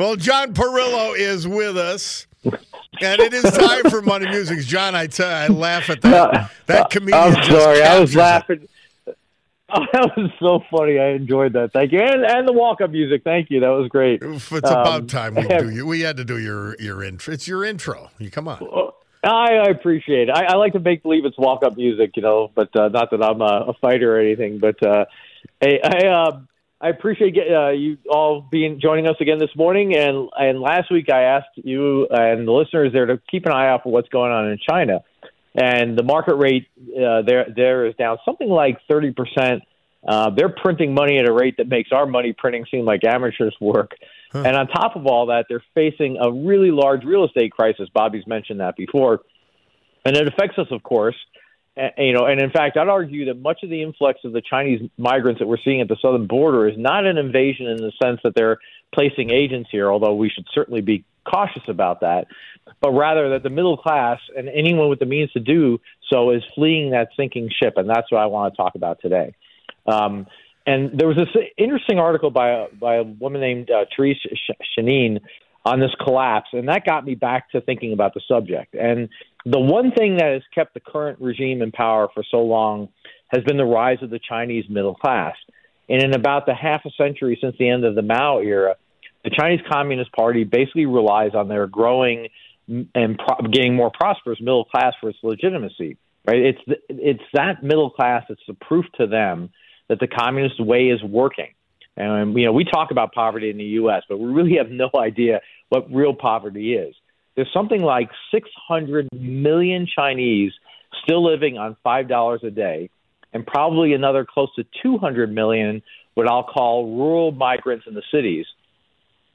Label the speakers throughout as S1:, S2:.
S1: Well, John Parillo is with us. And it is time for Money Music. John, I tell you, I laugh at that. That comedian.
S2: I'm sorry, I was
S1: it.
S2: laughing. Oh, that was so funny. I enjoyed that. Thank you, and and the walk up music. Thank you. That was great.
S1: It's about
S2: Um,
S1: time we do you. We had to do your your intro. It's your intro. You come on.
S2: I, I appreciate it. I, I like to make believe it's walk up music, you know, but uh, not that I'm a, a fighter or anything. But uh, I I, uh, I appreciate uh, you all being joining us again this morning. And and last week I asked you and the listeners there to keep an eye out for what's going on in China. And the market rate uh, there there is down something like thirty percent. Uh, they're printing money at a rate that makes our money printing seem like amateurs work. And on top of all that, they're facing a really large real estate crisis. Bobby's mentioned that before, and it affects us, of course. Uh, you know, and in fact, I'd argue that much of the influx of the Chinese migrants that we're seeing at the southern border is not an invasion in the sense that they're placing agents here, although we should certainly be cautious about that, but rather that the middle class and anyone with the means to do so is fleeing that sinking ship, and that's what I want to talk about today. Um, and there was this interesting article by a, by a woman named uh, Therese Sh- Shanine on this collapse, and that got me back to thinking about the subject. And the one thing that has kept the current regime in power for so long has been the rise of the Chinese middle class. And in about the half a century since the end of the Mao era, the Chinese Communist Party basically relies on their growing and pro- getting more prosperous middle class for its legitimacy. Right? It's it's that middle class that's the proof to them that the communist way is working. And you know, we talk about poverty in the U.S., but we really have no idea what real poverty is. There's something like 600 million Chinese still living on five dollars a day, and probably another close to 200 million what I'll call rural migrants in the cities,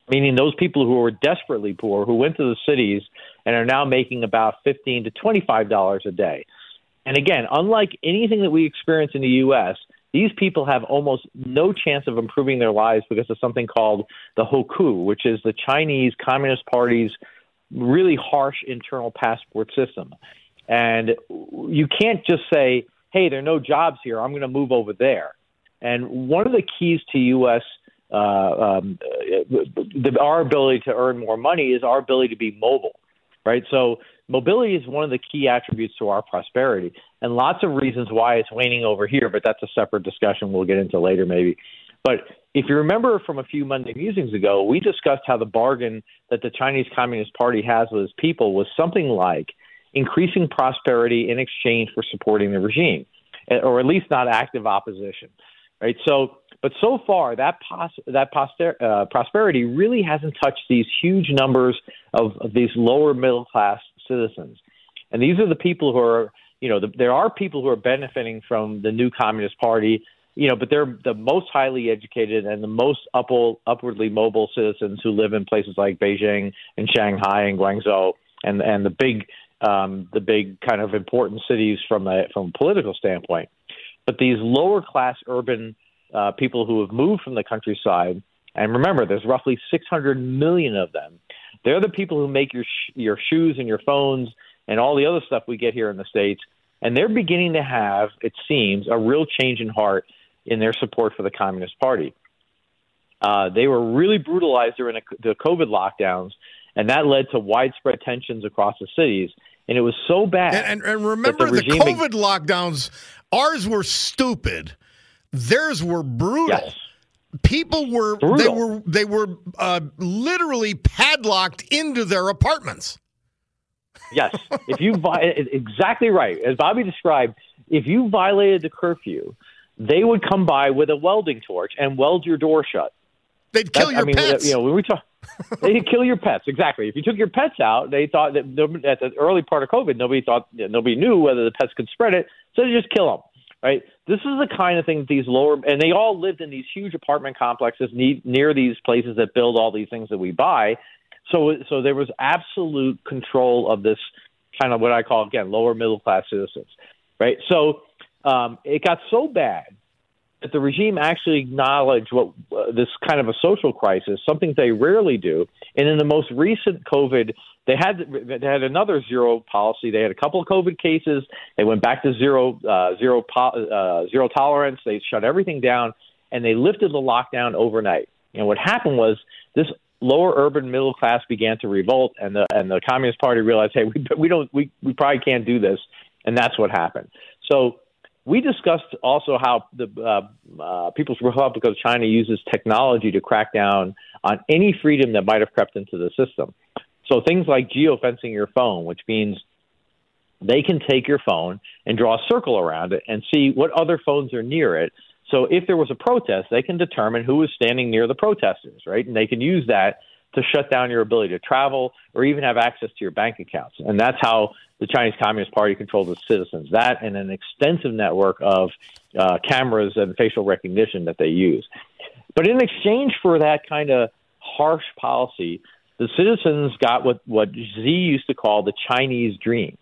S2: meaning those people who are desperately poor who went to the cities and are now making about 15 to 25 dollars a day. And again, unlike anything that we experience in the U.S., these people have almost no chance of improving their lives because of something called the Hukou, which is the Chinese Communist Party's really harsh internal passport system. And you can't just say, hey, there are no jobs here, I'm going to move over there. And one of the keys to U.S. Uh, um, the, our ability to earn more money is our ability to be mobile, right? So mobility is one of the key attributes to our prosperity, and lots of reasons why it's waning over here. But that's a separate discussion we'll get into later, maybe. But if you remember from a few Monday musings ago, we discussed how the bargain that the Chinese Communist Party has with its people was something like increasing prosperity in exchange for supporting the regime, or at least not active opposition, right? So, but so far that pos- that poster- uh, prosperity really hasn't touched these huge numbers of, of these lower middle class citizens, and these are the people who are, you know, the, there are people who are benefiting from the new Communist Party you know, but they're the most highly educated and the most upward, upwardly mobile citizens who live in places like Beijing and Shanghai and Guangzhou and and the big um, the big kind of important cities from a from a political standpoint. But these lower class urban uh, people who have moved from the countryside, and remember, there's roughly 600 million of them. They're the people who make your sh- your shoes and your phones and all the other stuff we get here in the states. And they're beginning to have, it seems, a real change in heart in their support for the Communist Party. Uh, they were really brutalized during the COVID lockdowns, and that led to widespread tensions across the cities. And it was so bad.
S1: And, and, and remember the, the COVID be- lockdowns, ours were stupid. Theirs were brutal.
S2: Yes.
S1: People were brutal. they were they were uh, literally padlocked into their apartments.
S2: yes, if you exactly right as Bobby described, if you violated the curfew, they would come by with a welding torch and weld your door shut.
S1: They'd kill That's, your
S2: I mean,
S1: pets.
S2: You know, when we talk, they'd kill your pets. Exactly. If you took your pets out, they thought that at the early part of COVID, nobody thought nobody knew whether the pets could spread it, so they just kill them. right? This is the kind of thing that these lower, and they all lived in these huge apartment complexes ne- near these places that build all these things that we buy. So, so there was absolute control of this kind of what I call again lower middle class citizens, right? So um, it got so bad that the regime actually acknowledged what uh, this kind of a social crisis, something they rarely do. And in the most recent COVID, they had they had another zero policy. They had a couple of COVID cases. They went back to zero uh, zero uh, zero tolerance. They shut everything down, and they lifted the lockdown overnight. And what happened was this lower urban middle class began to revolt, and the and the Communist Party realized, hey, we we don't we we probably can't do this, and that's what happened. So we discussed also how the uh, uh, People's Republic of China uses technology to crack down on any freedom that might have crept into the system. So things like geofencing your phone, which means they can take your phone and draw a circle around it and see what other phones are near it. So if there was a protest, they can determine who is standing near the protesters, right? And they can use that to shut down your ability to travel or even have access to your bank accounts. And that's how the Chinese Communist Party controls its citizens. That and an extensive network of uh, cameras and facial recognition that they use. But in exchange for that kind of harsh policy, the citizens got what, what Xi used to call the Chinese dream.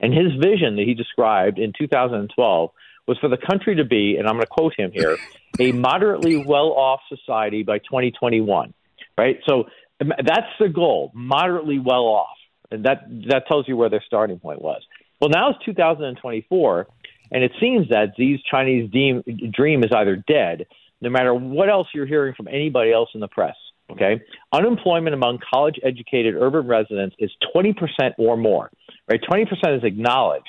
S2: And his vision that he described in 2012 was for the country to be, and I'm going to quote him here, a moderately well off society by 2021. Right? So that's the goal, moderately well off. And that, that tells you where their starting point was. Well, now it's 2024, and it seems that Xi's Chinese dream is either dead, no matter what else you're hearing from anybody else in the press. Okay, unemployment among college-educated urban residents is 20% or more. Right, 20% is acknowledged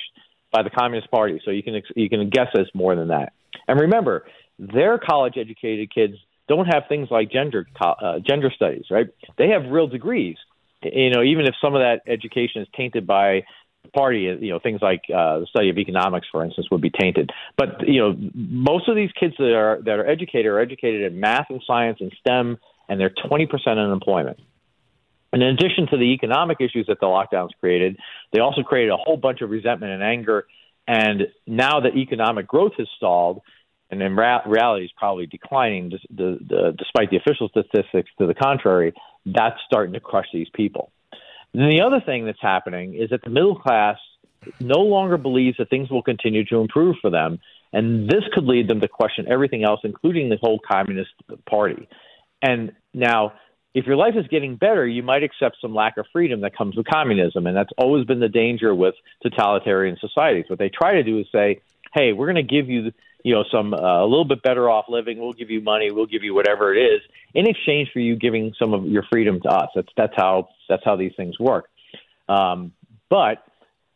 S2: by the Communist Party, so you can you can guess it's more than that. And remember, their college-educated kids don't have things like gender uh, gender studies, right? They have real degrees. You know, even if some of that education is tainted by party, you know, things like uh, the study of economics, for instance, would be tainted. But you know, most of these kids that are that are educated are educated in math and science and STEM, and they're 20% unemployment. And in addition to the economic issues that the lockdowns created, they also created a whole bunch of resentment and anger. And now that economic growth has stalled, and in ra- reality is probably declining, the, the, despite the official statistics to the contrary, that's starting to crush these people. And the other thing that's happening is that the middle class no longer believes that things will continue to improve for them, and this could lead them to question everything else, including the whole Communist Party. And now, if your life is getting better, you might accept some lack of freedom that comes with communism, and that's always been the danger with totalitarian societies. What they try to do is say, "Hey, we're going to give you." You know some uh, a little bit better off living. We'll give you money. We'll give you whatever it is in exchange for you giving some of your freedom to us. That's that's how that's how these things work. Um, but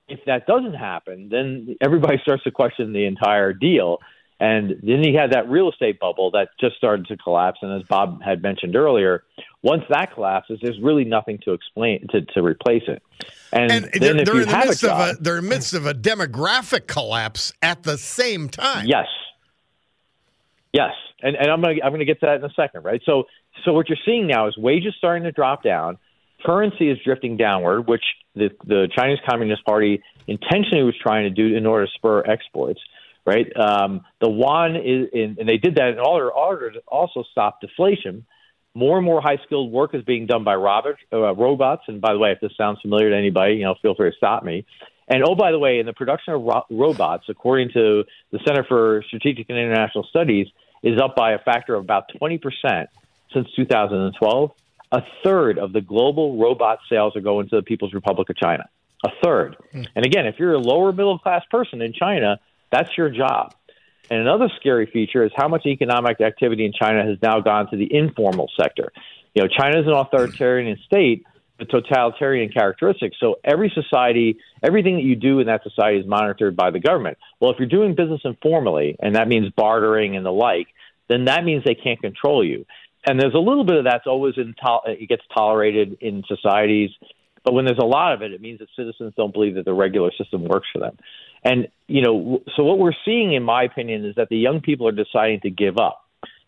S2: if that doesn't happen, then everybody starts to question the entire deal. And then you had that real estate bubble that just started to collapse. And as Bob had mentioned earlier, once that collapses, there's really nothing to explain to, to replace it.
S1: And, and then they're, they're in the midst a job, of a they're in the midst of a demographic collapse at the same time.
S2: Yes. Yes. And, and I'm gonna I'm gonna get to that in a second, right? So so what you're seeing now is wages starting to drop down, currency is drifting downward, which the the Chinese Communist Party intentionally was trying to do in order to spur exports right? Um, the yuan is, in, and they did that in order, order to also stop deflation. More and more high skilled work is being done by robot, uh, robots. And by the way, if this sounds familiar to anybody, you know, feel free to stop me. And oh, by the way, in the production of ro- robots, according to the Center for Strategic and International Studies, is up by a factor of about 20% since 2012. A third of the global robot sales are going to the People's Republic of China. A third. Mm. And again, if you're a lower middle class person in China, that's your job. And another scary feature is how much economic activity in China has now gone to the informal sector. You know, China is an authoritarian state with totalitarian characteristics. So every society, everything that you do in that society is monitored by the government. Well, if you're doing business informally, and that means bartering and the like, then that means they can't control you. And there's a little bit of that's always in to- it gets tolerated in societies, but when there's a lot of it, it means that citizens don't believe that the regular system works for them. And, you know, so what we're seeing, in my opinion, is that the young people are deciding to give up.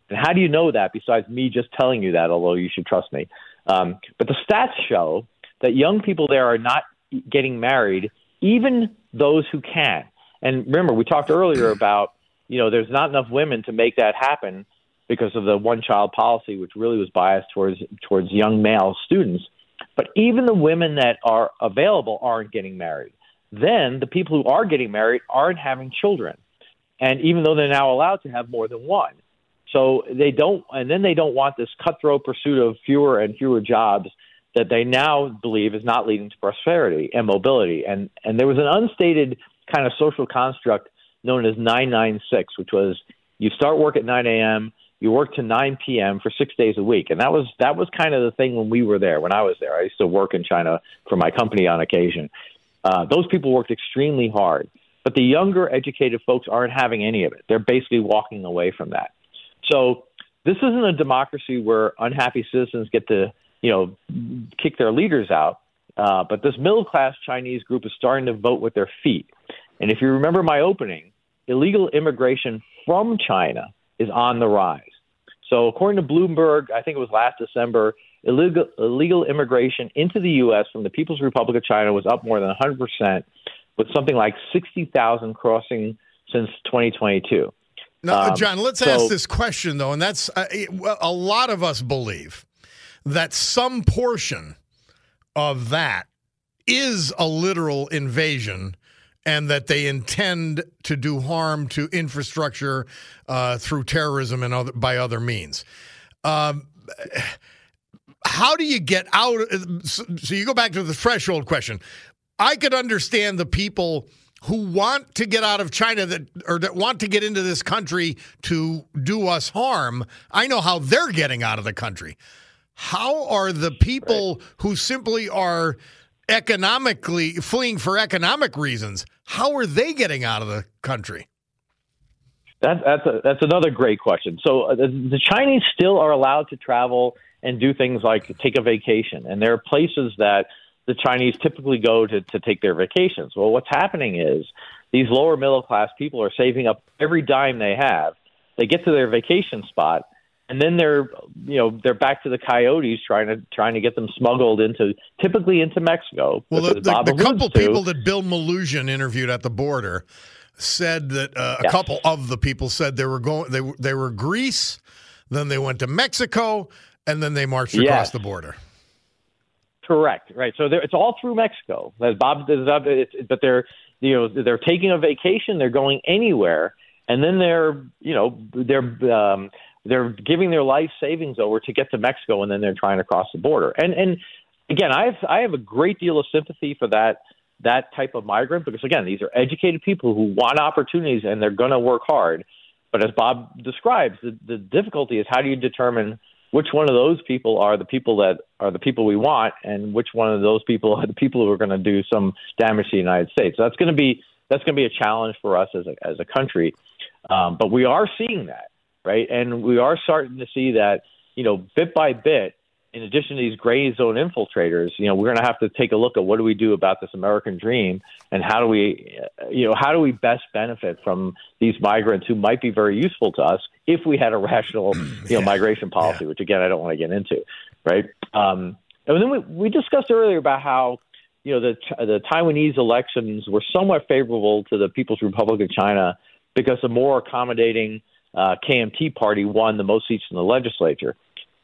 S2: And how do you know that besides me just telling you that, although you should trust me? Um, but the stats show that young people there are not getting married, even those who can. And remember, we talked earlier about you know, there's not enough women to make that happen because of the one child policy, which really was biased towards towards young male students. But even the women that are available aren't getting married. Then the people who are getting married aren't having children, and even though they're now allowed to have more than one, so they don't, and then they don't want this cutthroat pursuit of fewer and fewer jobs that they now believe is not leading to prosperity and mobility. And and there was an unstated kind of social construct known as 996, which was you start work at 9 a.m. You work to 9 p.m. for six days a week, and that was that was kind of the thing when we were there. When I was there, I used to work in China for my company on occasion. Uh, those people worked extremely hard, but the younger, educated folks aren't having any of it. They're basically walking away from that. So this isn't a democracy where unhappy citizens get to you know kick their leaders out. Uh, but this middle class Chinese group is starting to vote with their feet. And if you remember my opening, illegal immigration from China is on the rise. So, according to Bloomberg, I think it was last December, illegal, illegal immigration into the U.S. from the People's Republic of China was up more than 100%, with something like 60,000 crossing since 2022.
S1: Now, um, John, let's so, ask this question, though, and that's uh, a lot of us believe that some portion of that is a literal invasion and that they intend to do harm to infrastructure uh, through terrorism and other, by other means. Um, how do you get out? So you go back to the threshold question. I could understand the people who want to get out of China that or that want to get into this country to do us harm. I know how they're getting out of the country. How are the people who simply are economically fleeing for economic reasons? How are they getting out of the country?
S2: That, that's a, that's another great question. So uh, the, the Chinese still are allowed to travel and do things like take a vacation, and there are places that the Chinese typically go to, to take their vacations. Well, what's happening is these lower middle class people are saving up every dime they have. They get to their vacation spot, and then they're you know they're back to the coyotes trying to trying to get them smuggled into typically into Mexico.
S1: Well, the, the, the couple to, people that Bill Melugin interviewed at the border said that uh, a couple of the people said they were going they they were Greece, then they went to Mexico, and then they marched across yes. the border.
S2: Correct. Right. So it's all through Mexico. As Bob, but they're you know they're taking a vacation. They're going anywhere, and then they're you know they're um, they're giving their life savings over to get to Mexico, and then they're trying to cross the border. And and again, I have I have a great deal of sympathy for that that type of migrant because again, these are educated people who want opportunities and they're going to work hard. But as Bob describes, the, the difficulty is how do you determine which one of those people are the people that are the people we want, and which one of those people are the people who are going to do some damage to the United States. So that's going to be that's going to be a challenge for us as a as a country. Um, but we are seeing that right? And we are starting to see that, you know, bit by bit, in addition to these gray zone infiltrators, you know, we're going to have to take a look at what do we do about this American dream and how do we, you know, how do we best benefit from these migrants who might be very useful to us if we had a rational, you know, yeah. migration policy, yeah. which again, I don't want to get into, right? Um, and then we, we discussed earlier about how, you know, the, the Taiwanese elections were somewhat favorable to the People's Republic of China because of more accommodating – uh, KMT party won the most seats in the legislature.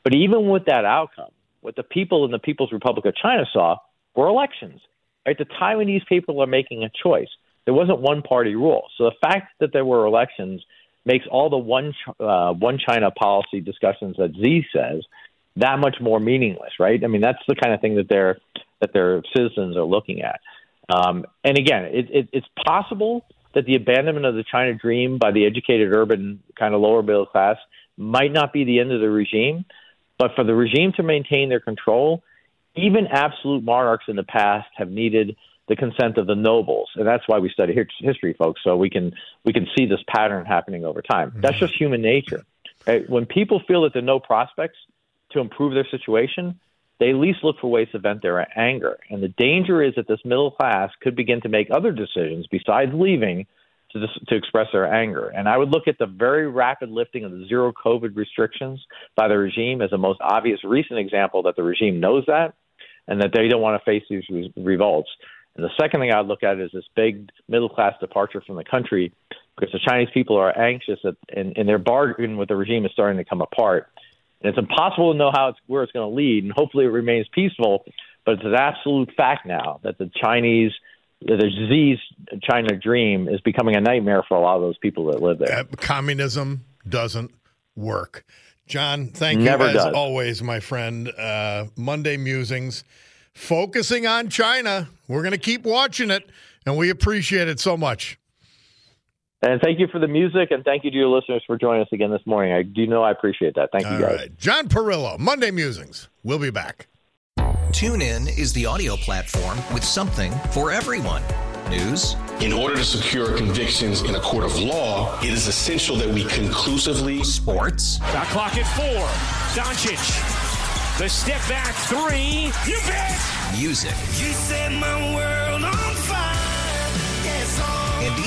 S2: But even with that outcome, what the people in the People's Republic of China saw were elections. Right? The Taiwanese people are making a choice. There wasn't one party rule. So the fact that there were elections makes all the one uh, one China policy discussions that Xi says that much more meaningless, right? I mean, that's the kind of thing that their that their citizens are looking at. Um, and again, it, it, it's possible that the abandonment of the China dream by the educated urban kind of lower middle class might not be the end of the regime, but for the regime to maintain their control, even absolute monarchs in the past have needed the consent of the nobles, and that's why we study history, folks, so we can we can see this pattern happening over time. Mm-hmm. That's just human nature. Right? When people feel that there are no prospects to improve their situation, they least look for ways to vent their anger. And the danger is that this middle class could begin to make other decisions besides leaving to, to express their anger. And I would look at the very rapid lifting of the zero COVID restrictions by the regime as the most obvious recent example that the regime knows that and that they don't want to face these re- revolts. And the second thing I'd look at is this big middle class departure from the country because the Chinese people are anxious that, and, and their bargain with the regime is starting to come apart. And it's impossible to know how it's where it's going to lead, and hopefully it remains peaceful. But it's an absolute fact now that the Chinese, the disease China dream is becoming a nightmare for a lot of those people that live there. Uh,
S1: communism doesn't work. John, thank Never you as does. always, my friend. Uh, Monday musings, focusing on China. We're going to keep watching it, and we appreciate it so much.
S2: And thank you for the music, and thank you to your listeners for joining us again this morning. I do know I appreciate that. Thank you, guys. Right.
S1: John Parillo, Monday Musings. We'll be back.
S3: TuneIn is the audio platform with something for everyone. News.
S4: In order to secure convictions in a court of law, it is essential that we conclusively.
S3: Sports.
S5: Got clock at four. Doncic. The step back three. You bet.
S3: Music.
S6: You set my world